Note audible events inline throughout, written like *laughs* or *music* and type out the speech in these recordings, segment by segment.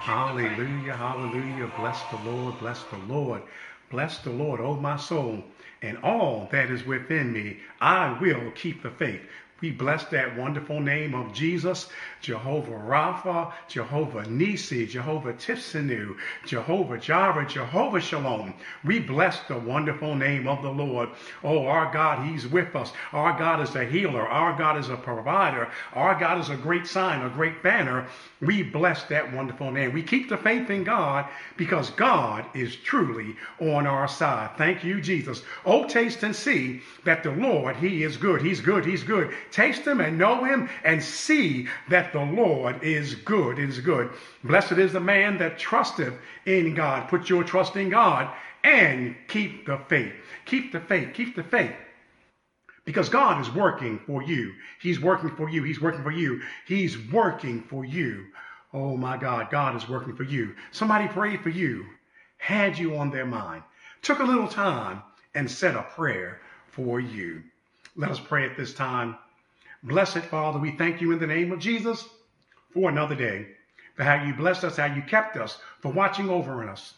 Hallelujah, hallelujah. Bless the Lord, bless the Lord. Bless the Lord, oh my soul, and all that is within me. I will keep the faith. We bless that wonderful name of Jesus, Jehovah Rapha, Jehovah Nisi, Jehovah Tsidkenu, Jehovah Jireh, Jehovah Shalom. We bless the wonderful name of the Lord. Oh, our God, He's with us. Our God is a healer. Our God is a provider. Our God is a great sign, a great banner. We bless that wonderful name. We keep the faith in God because God is truly on our side. Thank you, Jesus. Oh, taste and see that the Lord, He is good. He's good. He's good. Taste Him and know Him and see that the Lord is good. Is good. Blessed is the man that trusteth in God. Put your trust in God and keep the faith. Keep the faith. Keep the faith. Because God is working for you. He's working for you. He's working for you. He's working for you. Oh my God, God is working for you. Somebody prayed for you, had you on their mind, took a little time and said a prayer for you. Let us pray at this time. Blessed Father, we thank you in the name of Jesus for another day, for how you blessed us, how you kept us, for watching over us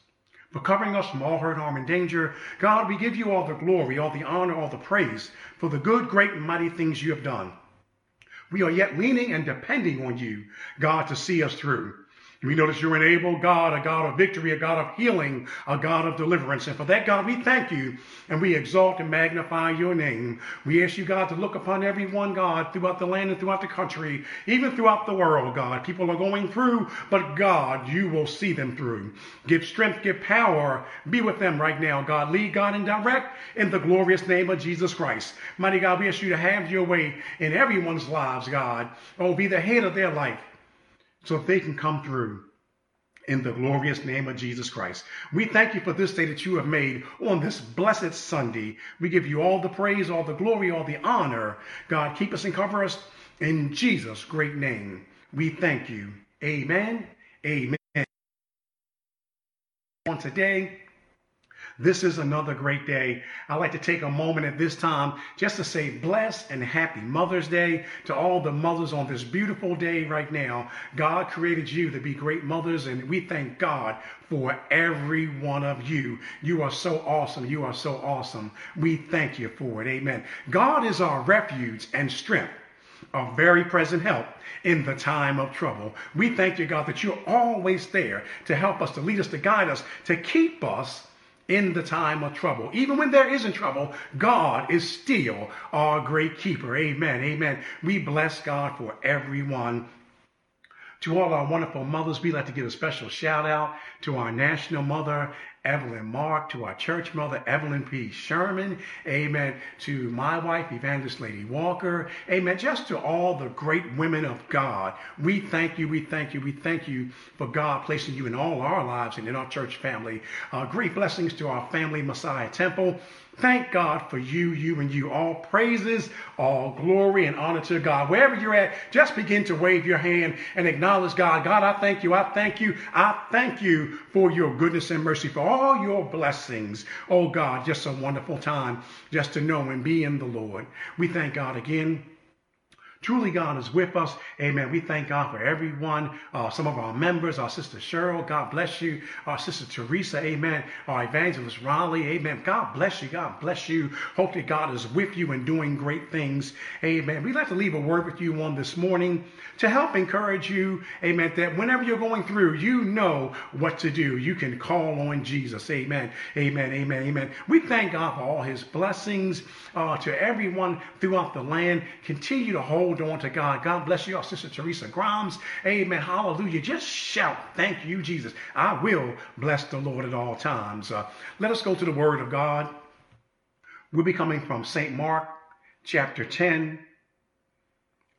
for covering us from all hurt, harm, and danger. God, we give you all the glory, all the honor, all the praise for the good, great, and mighty things you have done. We are yet leaning and depending on you, God, to see us through. We notice you're an able God, a God of victory, a God of healing, a God of deliverance. And for that, God, we thank you and we exalt and magnify your name. We ask you, God, to look upon everyone, God, throughout the land and throughout the country, even throughout the world, God. People are going through, but God, you will see them through. Give strength, give power. Be with them right now, God. Lead, God, and direct in the glorious name of Jesus Christ. Mighty God, we ask you to have your way in everyone's lives, God. Oh, be the head of their life so they can come through in the glorious name of Jesus Christ. We thank you for this day that you have made on this blessed Sunday. We give you all the praise, all the glory, all the honor. God, keep us and cover us in Jesus' great name. We thank you. Amen. Amen. On today, this is another great day. I'd like to take a moment at this time just to say blessed and happy Mother's Day to all the mothers on this beautiful day right now. God created you to be great mothers, and we thank God for every one of you. You are so awesome. You are so awesome. We thank you for it. Amen. God is our refuge and strength a very present help in the time of trouble. We thank you, God, that you're always there to help us, to lead us, to guide us, to keep us in the time of trouble. Even when there isn't trouble, God is still our great keeper. Amen. Amen. We bless God for everyone. To all our wonderful mothers, we'd like to give a special shout out to our national mother Evelyn Mark, to our church mother, Evelyn P. Sherman. Amen. To my wife, Evangelist Lady Walker. Amen. Just to all the great women of God. We thank you. We thank you. We thank you for God placing you in all our lives and in our church family. Uh, great blessings to our family, Messiah Temple. Thank God for you, you, and you. All praises, all glory, and honor to God. Wherever you're at, just begin to wave your hand and acknowledge God. God, I thank you. I thank you. I thank you for your goodness and mercy, for all your blessings. Oh God, just a wonderful time just to know and be in the Lord. We thank God again Truly, God is with us. Amen. We thank God for everyone. Uh, some of our members, our sister Cheryl, God bless you. Our sister Teresa, amen. Our evangelist Raleigh, amen. God bless you. God bless you. Hope that God is with you and doing great things. Amen. We'd like to leave a word with you on this morning to help encourage you, amen, that whenever you're going through, you know what to do. You can call on Jesus. Amen. Amen. Amen. Amen. We thank God for all his blessings uh, to everyone throughout the land. Continue to hold hold on to God. God bless you, our sister Teresa Grimes. Amen. Hallelujah. Just shout, thank you, Jesus. I will bless the Lord at all times. Uh, let us go to the word of God. We'll be coming from St. Mark chapter 10,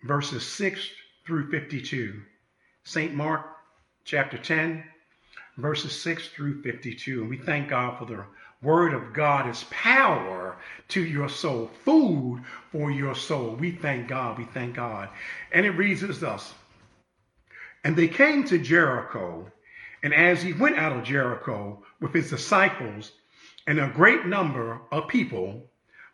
verses 6 through 52. St. Mark chapter 10, verses 6 through 52. And we thank God for the word of God is power to your soul, food for your soul. We thank God. We thank God. And it reads as thus And they came to Jericho, and as he went out of Jericho with his disciples and a great number of people,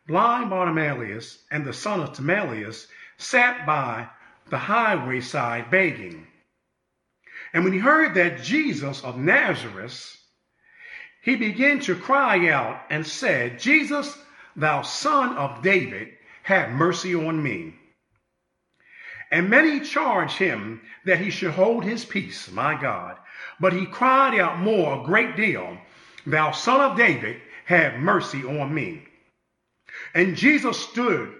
blind Bartimaeus and the son of Timaeus sat by the highway side begging. And when he heard that Jesus of Nazareth, he began to cry out and said, Jesus, thou son of David, have mercy on me. And many charged him that he should hold his peace, my God. But he cried out more, a great deal, Thou son of David, have mercy on me. And Jesus stood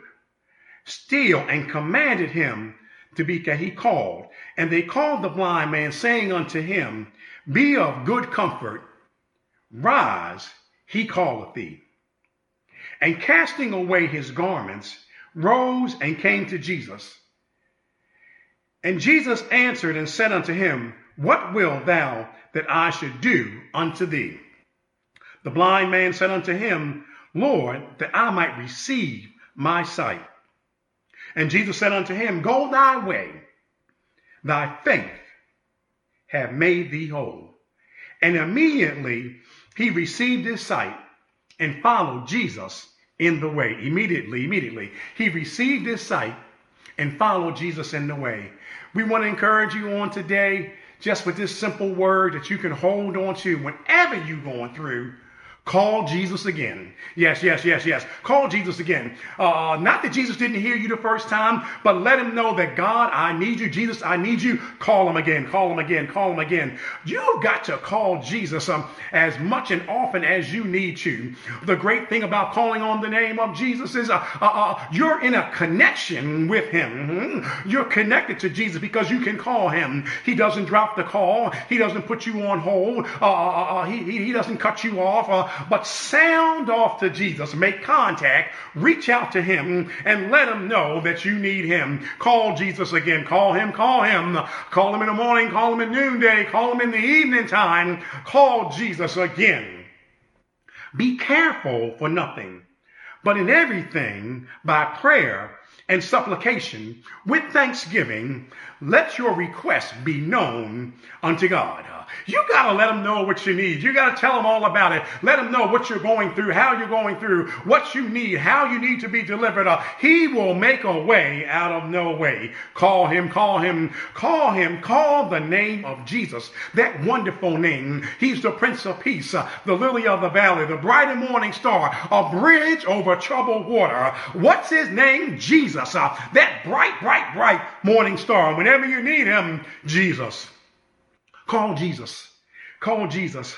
still and commanded him to be that he called. And they called the blind man, saying unto him, Be of good comfort, rise, he calleth thee. And casting away his garments, rose and came to Jesus. And Jesus answered and said unto him, What wilt thou that I should do unto thee? The blind man said unto him, Lord, that I might receive my sight. And Jesus said unto him, Go thy way, thy faith hath made thee whole. And immediately he received his sight and followed Jesus in the way. Immediately, immediately, he received his sight and followed Jesus in the way. We want to encourage you on today, just with this simple word that you can hold on to whenever you're going through Call Jesus again. Yes, yes, yes, yes. Call Jesus again. Uh, not that Jesus didn't hear you the first time, but let him know that God, I need you. Jesus, I need you. Call him again. Call him again. Call him again. You've got to call Jesus um, as much and often as you need to. The great thing about calling on the name of Jesus is uh, uh, uh you're in a connection with him. Mm-hmm. You're connected to Jesus because you can call him. He doesn't drop the call. He doesn't put you on hold. Uh, uh, he, he doesn't cut you off but sound off to Jesus, make contact, reach out to him, and let him know that you need him. Call Jesus again. Call him, call him. Call him in the morning, call him in noonday, call him in the evening time. Call Jesus again. Be careful for nothing, but in everything by prayer and supplication with thanksgiving, let your request be known unto God. You got to let them know what you need. You got to tell them all about it. Let them know what you're going through, how you're going through, what you need, how you need to be delivered. Uh, he will make a way out of no way. Call him, call him, call him, call the name of Jesus, that wonderful name. He's the Prince of Peace, uh, the lily of the valley, the bright and morning star, a bridge over troubled water. What's his name? Jesus, uh, that bright, bright, bright morning star. Whenever you need him, Jesus. Call Jesus. Call Jesus.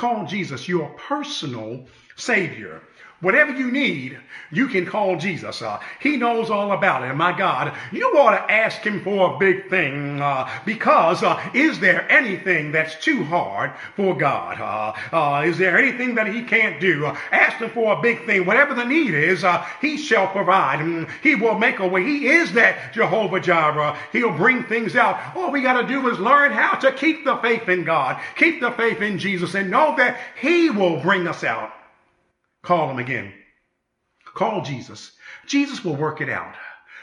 Call Jesus your personal Savior. Whatever you need, you can call Jesus. Uh, he knows all about it. My God, you ought to ask him for a big thing uh, because uh, is there anything that's too hard for God? Uh, uh, is there anything that he can't do? Uh, ask him for a big thing. Whatever the need is, he shall provide. And he will make a way. He is that Jehovah Jireh. He'll bring things out. All we got to do is learn how to keep the faith in God, keep the faith in Jesus, and know that he will bring us out. Call him again. Call Jesus. Jesus will work it out.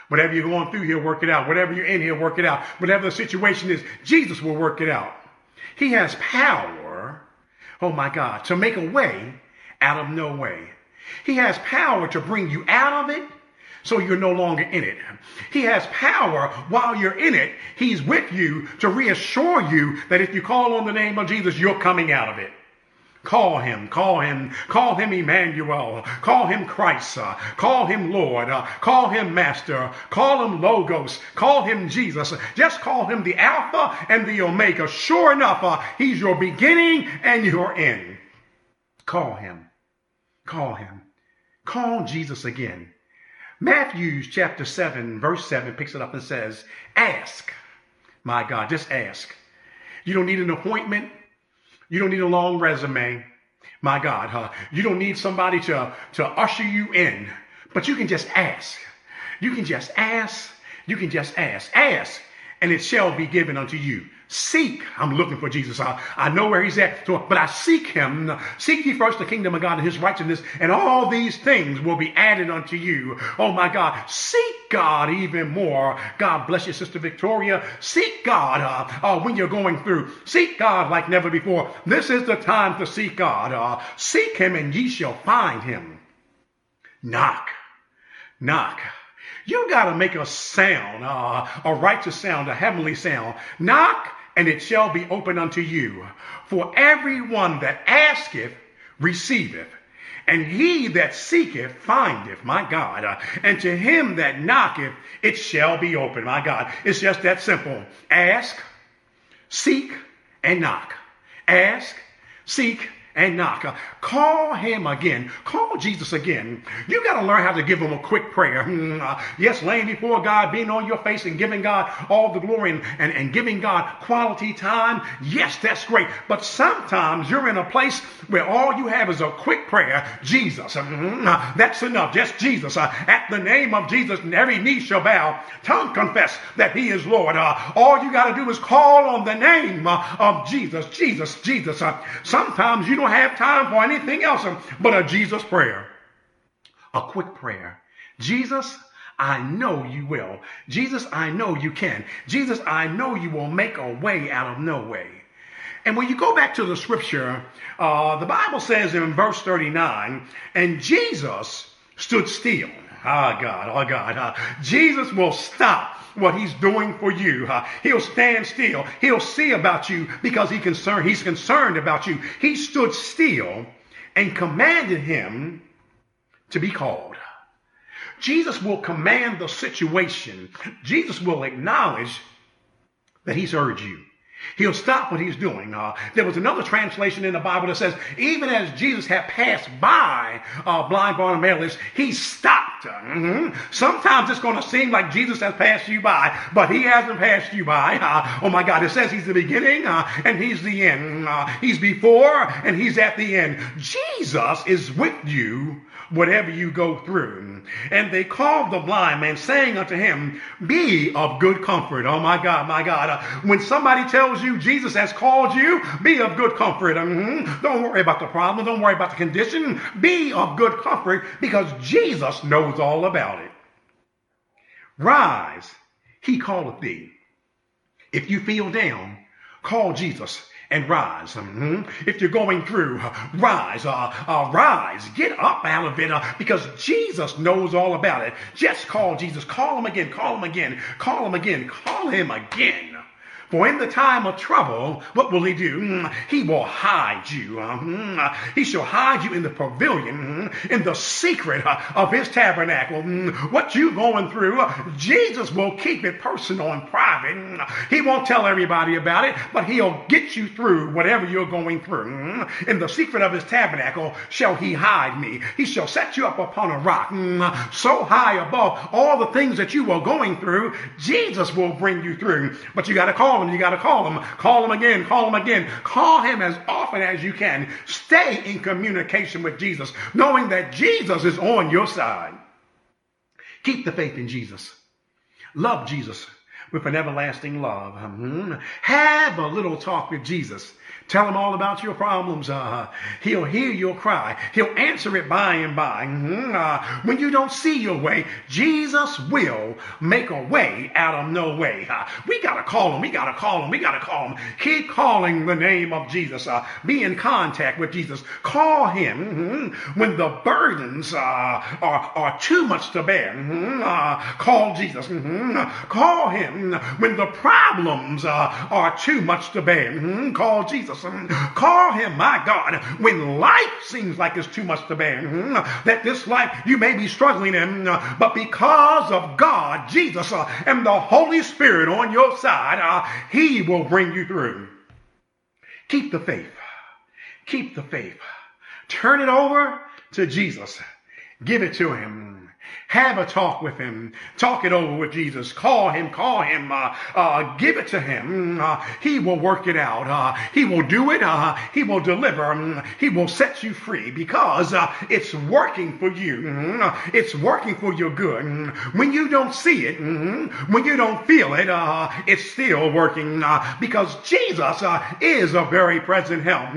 Whatever you're going through, he'll work it out. Whatever you're in, he'll work it out. Whatever the situation is, Jesus will work it out. He has power, oh my God, to make a way out of no way. He has power to bring you out of it so you're no longer in it. He has power while you're in it. He's with you to reassure you that if you call on the name of Jesus, you're coming out of it. Call him, call him, call him Emmanuel, call him Christ, uh, call him Lord, uh, call him Master, call him Logos, call him Jesus. Just call him the Alpha and the Omega. Sure enough, uh, he's your beginning and your end. Call him, call him, call Jesus again. Matthew chapter 7, verse 7 picks it up and says, Ask, my God, just ask. You don't need an appointment. You don't need a long resume. My God, huh? You don't need somebody to, to usher you in, but you can just ask. You can just ask. You can just ask. Ask, and it shall be given unto you. Seek. I'm looking for Jesus. I, I know where he's at, but I seek him. Seek ye first the kingdom of God and his righteousness, and all these things will be added unto you. Oh my God. Seek God even more. God bless you, Sister Victoria. Seek God uh, uh, when you're going through. Seek God like never before. This is the time to seek God. Uh, seek him and ye shall find him. Knock. Knock. You got to make a sound, uh, a righteous sound, a heavenly sound. Knock and it shall be open unto you. For everyone that asketh receiveth, and he that seeketh findeth, my God. Uh, and to him that knocketh, it shall be open, my God. It's just that simple. Ask, seek, and knock. Ask, seek, and knock. Uh, call him again. Call Jesus again. You got to learn how to give him a quick prayer. Mm, uh, yes, laying before God, being on your face and giving God all the glory and, and, and giving God quality time. Yes, that's great. But sometimes you're in a place where all you have is a quick prayer. Jesus. Mm, uh, that's enough. Just Jesus. At the name of Jesus, every knee shall bow. Tongue confess that he is Lord. All you got to do is call on the name of Jesus. Jesus, Jesus. sometimes you don't don't have time for anything else but a Jesus prayer. A quick prayer. Jesus, I know you will. Jesus, I know you can. Jesus, I know you will make a way out of no way. And when you go back to the scripture, uh, the Bible says in verse 39, and Jesus stood still. Ah, God, oh, God. Uh, Jesus will stop what he's doing for you. Uh, he'll stand still. He'll see about you because he concerned, he's concerned about you. He stood still and commanded him to be called. Jesus will command the situation. Jesus will acknowledge that he's heard you. He'll stop what he's doing. Uh, there was another translation in the Bible that says, even as Jesus had passed by uh, blind Bartimaeus, he stopped. Mm-hmm. Sometimes it's going to seem like Jesus has passed you by, but he hasn't passed you by. Uh, oh my God, it says he's the beginning uh, and he's the end. Uh, he's before and he's at the end. Jesus is with you whatever you go through. And they called the blind man, saying unto him, Be of good comfort. Oh my God, my God. Uh, when somebody tells you Jesus has called you, be of good comfort. Mm-hmm. Don't worry about the problem. Don't worry about the condition. Be of good comfort because Jesus knows all about it. Rise, he calleth thee. If you feel down, call Jesus and rise. Mm-hmm. If you're going through, rise, uh, uh, rise, get up out of it uh, because Jesus knows all about it. Just call Jesus. Call him again. Call him again. Call him again. Call him again. For in the time of trouble, what will he do? Mm, he will hide you. Uh, mm, uh, he shall hide you in the pavilion, mm, in the secret uh, of his tabernacle. What you going through, Jesus will keep it personal and private. He won't tell everybody about it, but he'll get you through whatever you're going through. In the secret of his tabernacle shall he hide me. He shall set you up upon a rock, so high above all the things that you are going through. Jesus will bring you through. But you got to call you got to call him. Call him again, call him again. Call him as often as you can. Stay in communication with Jesus, knowing that Jesus is on your side. Keep the faith in Jesus. Love Jesus with an everlasting love. Mm-hmm. Have a little talk with Jesus. Tell him all about your problems. Uh, he'll hear your cry. He'll answer it by and by. Mm-hmm. Uh, when you don't see your way, Jesus will make a way out of no way. Uh, we got to call him. We got to call him. We got to call him. Keep calling the name of Jesus. Uh, be in contact with Jesus. Call him mm-hmm. when the burdens uh, are, are too much to bear. Mm-hmm. Uh, call Jesus. Mm-hmm. Call him when the problems are too much to bear. Mm-hmm. Call Jesus. Jesus. Call him, my God, when life seems like it's too much to bear. That this life you may be struggling in, but because of God, Jesus, uh, and the Holy Spirit on your side, uh, he will bring you through. Keep the faith. Keep the faith. Turn it over to Jesus. Give it to him. Have a talk with him. Talk it over with Jesus. Call him. Call him. Uh, uh, give it to him. Uh, he will work it out. Uh, he will do it. Uh, he will deliver. Um, he will set you free because uh, it's working for you. Mm-hmm. It's working for your good. Mm-hmm. When you don't see it, mm-hmm. when you don't feel it, it's still working because Jesus is a very present help.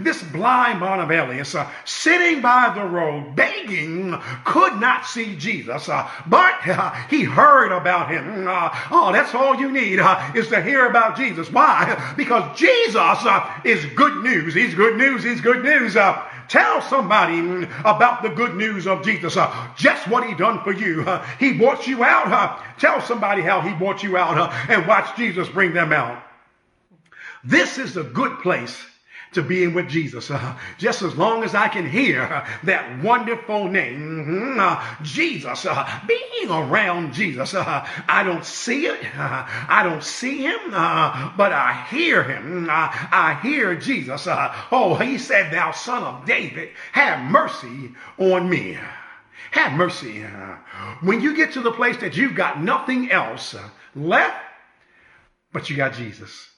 This blind Barnabas sitting by the road begging could not see Jesus, uh, but *laughs* uh, he heard about him. Uh, oh, that's all you need uh, is to hear about Jesus. Why? *laughs* Because Jesus uh, is good news. He's good news. He's good news. Uh, tell somebody about the good news of Jesus. just what he done for you. he brought you out. tell somebody how he brought you out and watch Jesus bring them out. This is a good place to being with Jesus. Uh, just as long as I can hear that wonderful name, uh, Jesus, uh, being around Jesus, uh, I don't see it, uh, I don't see him, uh, but I hear him. I hear Jesus. oh, he said, Thou son of David, have mercy on me. Have mercy. When you get to the place that you've got nothing else left, but you got Jesus,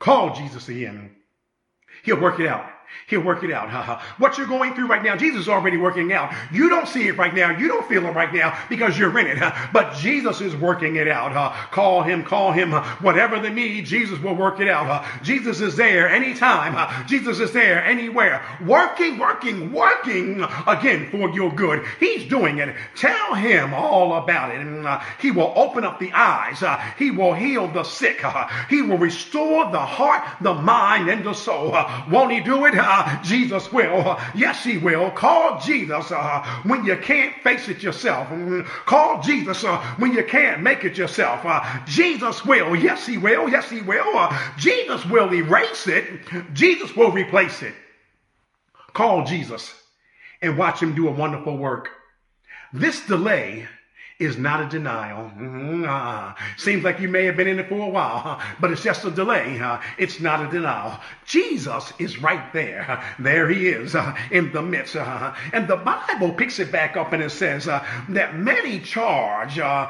call Jesus again. He'll work it out. He'll work it out. what you're going through right now, Jesus is already working out. You don't see it right now. You don't feel it right now because you're in it. But Jesus is working it out. Call him, call him. Whatever the need, Jesus will work it out. Jesus is there anytime. Jesus is there anywhere. Working, working, working again for your good. He's doing it. Tell him all about it. And uh, he will open up the eyes. He will heal the sick. He will restore the heart, the mind, and the soul. Won't he do it? Uh, Jesus will. Yes, he will. Call Jesus uh, when you can't face it yourself. Call Jesus uh, when you can't make it yourself. Uh, Jesus will. Yes, he will. Yes, he will. Jesus will erase it. Jesus will replace it. Call Jesus and watch him do a wonderful work. This delay is not a denial. Mm-hmm. Uh, seems like you may have been in it for a while, but it's just a delay. It's not a denial. Jesus is right there. There he is uh, in the midst. Uh, and the Bible picks it back up and it says uh, that many charge uh,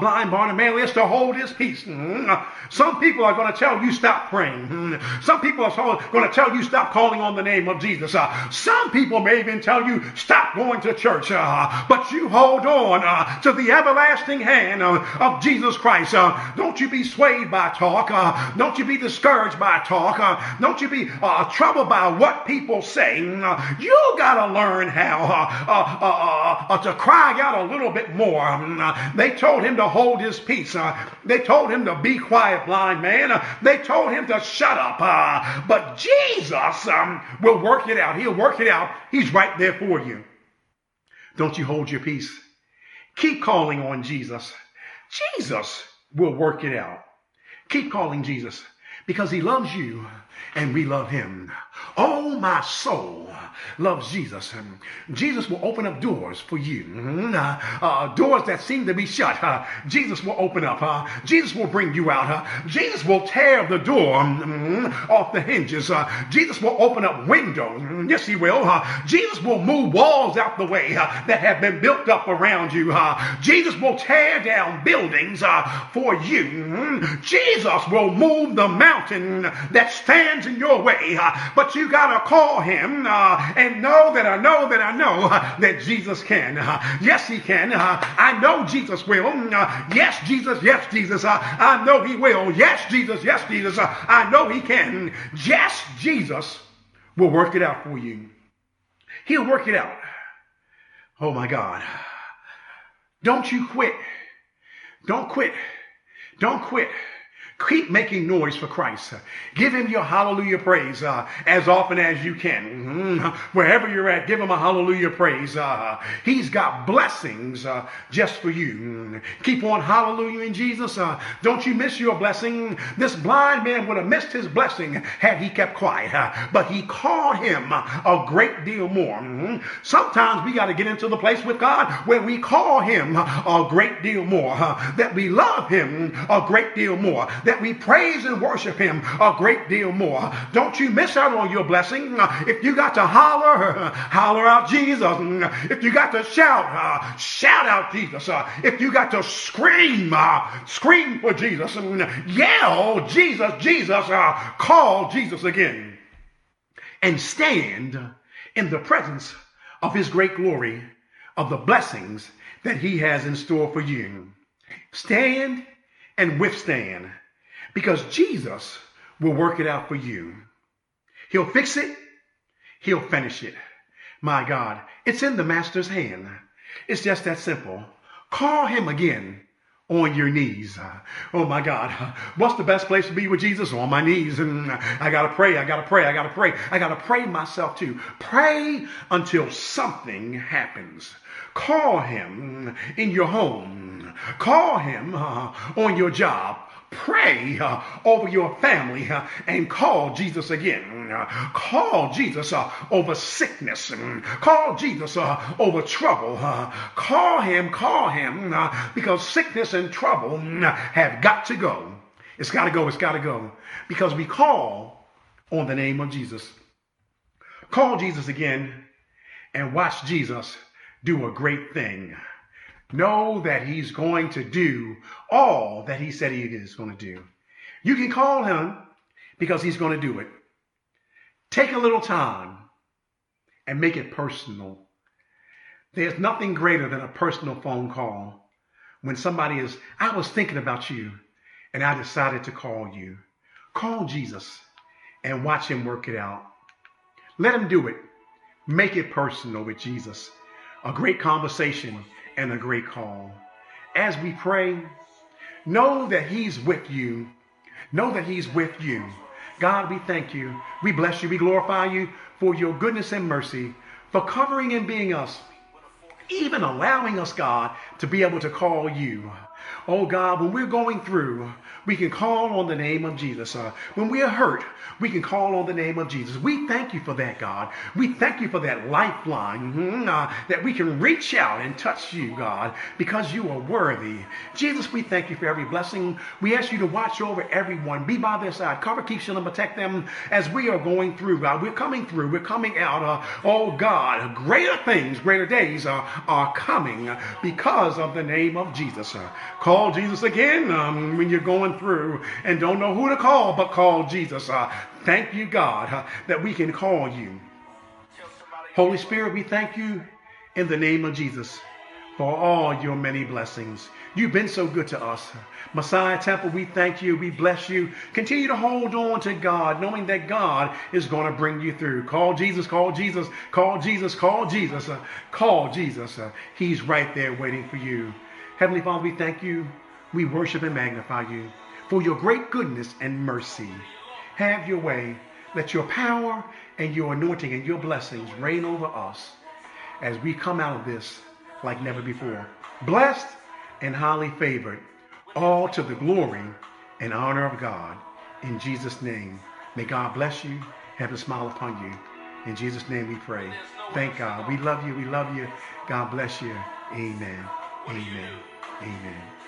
blind Bartimaeus to hold his peace. Mm-hmm. Some people are going to tell you stop praying. Mm-hmm. Some people are going to tell you stop calling on the name of Jesus. some people may even tell you stop going to church. but you hold on to the everlasting hand of, of Jesus Christ. Uh, don't you be swayed by talk. Uh, don't you be discouraged by talk. Uh, don't you be uh, troubled by what people say. Uh, you got to learn how uh, to cry out a little bit more. Um, they told him to hold his peace. they told him to be quiet, blind man. they told him to shut up. but Jesus um, will work it out. He'll work it out. He's right there for you. Don't you hold your peace. Keep calling on Jesus. Jesus will work it out. Keep calling Jesus because he loves you and we love him. Oh, my soul loves Jesus. Jesus will open up doors for you. Mm-hmm. Uh, uh, doors that seem to be shut. Uh, Jesus will open up. Uh, Jesus will bring you out. Uh, Jesus will tear the door mm, off the hinges. Uh, Jesus will open up windows. Mm, yes, he will. Jesus will move walls out the way that have been built up around you. Jesus will tear down buildings for you. Mm-hmm. Jesus will move the mountain that stands in your way. but you got to call him and know that I know that I know uh, that Jesus can. Uh, yes, he can. Uh, I know Jesus will. Mm, yes, Jesus. Yes, Jesus. I know he will. Yes, Jesus. Yes, Jesus. I know he can. Yes, Jesus will work it out for you. He'll work it out. Oh my God. Don't you quit. Don't quit. Don't quit. Keep making noise for Christ. Give him your hallelujah praise uh, as often as you can. Mm-hmm. *laughs* Wherever you're at, give him a hallelujah praise. Uh, he's got blessings uh, just for you. Mm-hmm. Keep on hallelujah in Jesus. Uh, don't you miss your blessing. This blind man would have missed his blessing had he kept quiet, uh, but he called him a great deal more. Mm-hmm. Sometimes we got to get into the place with God where we call him a great deal more, uh, that we love him a great deal more that we praise and worship him a great deal more. Don't you miss out on your blessing. If you got to holler, holler out Jesus. If you got to shout, shout out Jesus. If you got to scream, scream for Jesus. Yell Jesus, Jesus, call Jesus again. And stand in the presence of his great glory, of the blessings that he has in store for you. Stand and withstand because Jesus will work it out for you. He'll fix it. He'll finish it. My God, it's in the master's hand. It's just that simple. Call him again on your knees. Oh my God. What's the best place to be with Jesus? On my knees. And I got to pray. I got to pray. I got to pray. I got to pray myself too. Pray until something happens. Call him in your home. Call him uh, on your job. Pray uh, over your family uh, and call Jesus again. Uh, call Jesus uh, over sickness. Mm, call Jesus uh, over trouble. Uh, call him, call him, because sickness and trouble mm, have got to go. It's got to go, it's got to go. Because we call on the name of Jesus. Call Jesus again and watch Jesus do a great thing. Know that he's going to do all that he said he is going to do. You can call him because he's going to do it. Take a little time and make it personal. There's nothing greater than a personal phone call. When somebody is, I was thinking about you and I decided to call you. Call Jesus and watch him work it out. Let him do it. Make it personal with Jesus. A great conversation and a great call. As we pray, know that He's with you. Know that He's with you. God, we thank you. We bless you. We glorify you for your goodness and mercy, for covering and being us, even allowing us, God, to be able to call you. Oh God, when we're going through, we can call on the name of Jesus. Uh, when we are hurt, we can call on the name of Jesus. We thank you for that, God. We thank you for that lifeline mm-hmm, uh, that we can reach out and touch you, God, because you are worthy. Jesus, we thank you for every blessing. We ask you to watch over everyone, be by their side, cover, keep, shield, and protect them as we are going through, God. We're coming through. We're coming out. Uh, oh God, greater things, greater days uh, are coming because of the name of Jesus. Uh, call Jesus again um, when you're going through and don't know who to call, but call Jesus. Uh, thank you, God, uh, that we can call you. Holy Spirit, we thank you in the name of Jesus for all your many blessings. You've been so good to us. Messiah Temple, we thank you. We bless you. Continue to hold on to God, knowing that God is going to bring you through. Call Jesus, call Jesus, call Jesus, call Jesus, uh, call Jesus. Uh, he's right there waiting for you. Heavenly Father, we thank you. We worship and magnify you for your great goodness and mercy. Have your way. Let your power and your anointing and your blessings reign over us as we come out of this like never before. Blessed and highly favored, all to the glory and honor of God. In Jesus' name, may God bless you, have a smile upon you. In Jesus' name we pray. Thank God. We love you. We love you. God bless you. Amen. Amen. Amen.